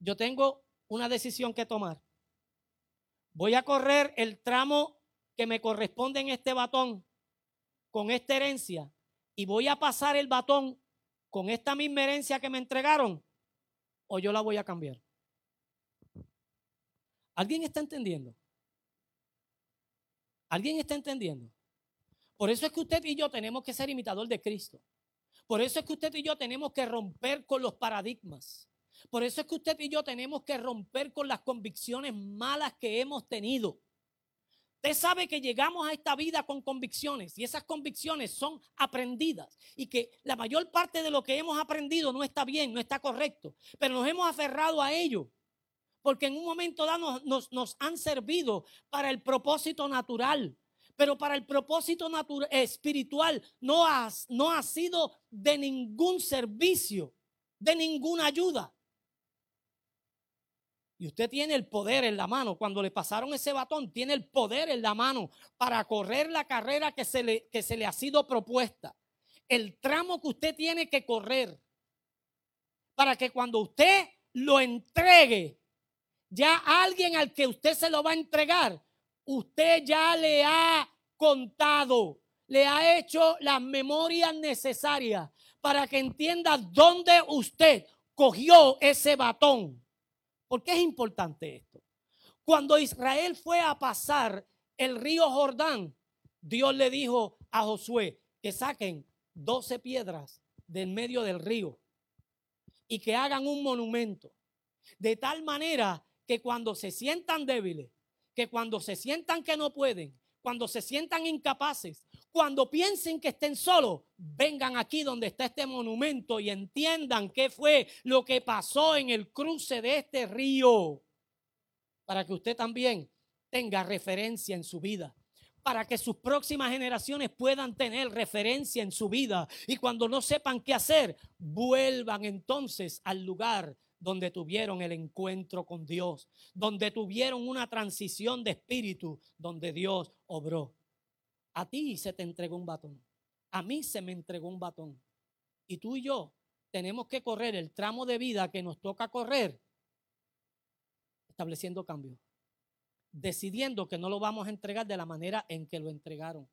yo tengo una decisión que tomar. Voy a correr el tramo que me corresponde en este batón con esta herencia y voy a pasar el batón con esta misma herencia que me entregaron o yo la voy a cambiar. ¿Alguien está entendiendo? ¿Alguien está entendiendo? Por eso es que usted y yo tenemos que ser imitador de Cristo. Por eso es que usted y yo tenemos que romper con los paradigmas. Por eso es que usted y yo tenemos que romper con las convicciones malas que hemos tenido. Usted sabe que llegamos a esta vida con convicciones y esas convicciones son aprendidas y que la mayor parte de lo que hemos aprendido no está bien, no está correcto, pero nos hemos aferrado a ello porque en un momento dado nos, nos han servido para el propósito natural, pero para el propósito espiritual no no ha sido de ningún servicio, de ninguna ayuda. Y usted tiene el poder en la mano. Cuando le pasaron ese batón, tiene el poder en la mano para correr la carrera que se le, que se le ha sido propuesta. El tramo que usted tiene que correr. Para que cuando usted lo entregue, ya alguien al que usted se lo va a entregar, usted ya le ha contado, le ha hecho las memorias necesarias para que entienda dónde usted cogió ese batón ¿Por qué es importante esto? Cuando Israel fue a pasar el río Jordán, Dios le dijo a Josué que saquen 12 piedras del medio del río y que hagan un monumento. De tal manera que cuando se sientan débiles, que cuando se sientan que no pueden, cuando se sientan incapaces, cuando piensen que estén solos, vengan aquí donde está este monumento y entiendan qué fue lo que pasó en el cruce de este río, para que usted también tenga referencia en su vida para que sus próximas generaciones puedan tener referencia en su vida y cuando no sepan qué hacer, vuelvan entonces al lugar donde tuvieron el encuentro con Dios, donde tuvieron una transición de espíritu, donde Dios obró. A ti se te entregó un batón, a mí se me entregó un batón. Y tú y yo tenemos que correr el tramo de vida que nos toca correr, estableciendo cambios, decidiendo que no lo vamos a entregar de la manera en que lo entregaron.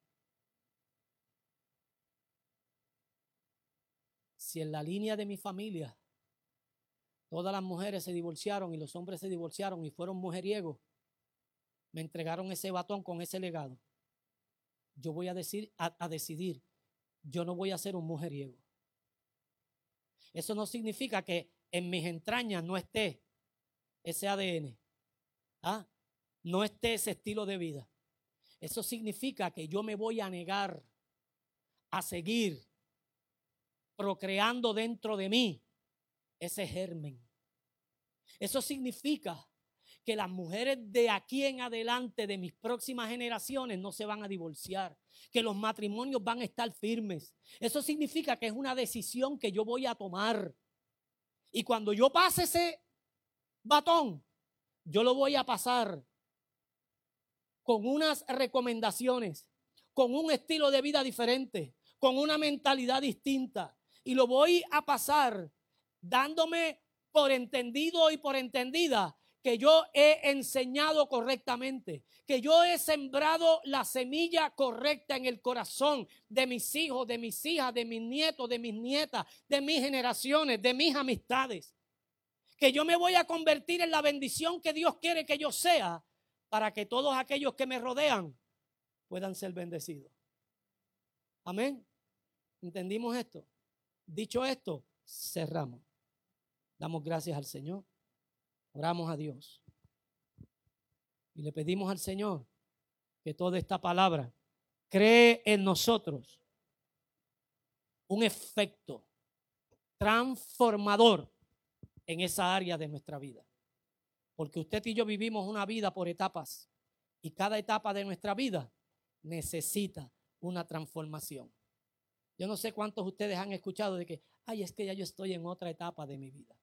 Si en la línea de mi familia Todas las mujeres se divorciaron y los hombres se divorciaron y fueron mujeriegos. Me entregaron ese batón con ese legado. Yo voy a, decir, a, decidir, yo no voy a ser un mujeriego. Eso no significa que en mis entrañas no esté ese ADN. ¿ah? No esté ese estilo de vida. Eso significa que yo me voy a negar a seguir procreando dentro de mí ese germen. Eso significa que las mujeres de aquí en adelante, de mis próximas generaciones, no se van a divorciar, que los matrimonios van a estar firmes. Eso significa que es una decisión que yo voy a tomar. Y cuando yo pase ese batón, yo lo voy a pasar con unas recomendaciones, con un estilo de vida diferente, con una mentalidad distinta. Y lo voy a pasar dándome por entendido y por entendida que yo he enseñado correctamente, que yo he sembrado la semilla correcta en el corazón de mis hijos, de mis hijas, de mis nietos, de mis nietas, de mis generaciones, de mis amistades. Que yo me voy a convertir en la bendición que Dios quiere que yo sea para que todos aquellos que me rodean puedan ser bendecidos. Amén. ¿Entendimos esto? Dicho esto, cerramos. Damos gracias al Señor. Oramos a Dios. Y le pedimos al Señor que toda esta palabra cree en nosotros un efecto transformador en esa área de nuestra vida. Porque usted y yo vivimos una vida por etapas y cada etapa de nuestra vida necesita una transformación. Yo no sé cuántos de ustedes han escuchado de que, ay, es que ya yo estoy en otra etapa de mi vida.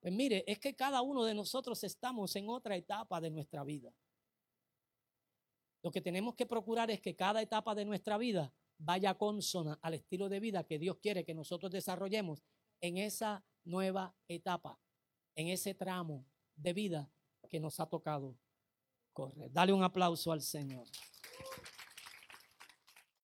Pues mire, es que cada uno de nosotros estamos en otra etapa de nuestra vida. Lo que tenemos que procurar es que cada etapa de nuestra vida vaya consona al estilo de vida que Dios quiere que nosotros desarrollemos en esa nueva etapa, en ese tramo de vida que nos ha tocado correr. Dale un aplauso al Señor.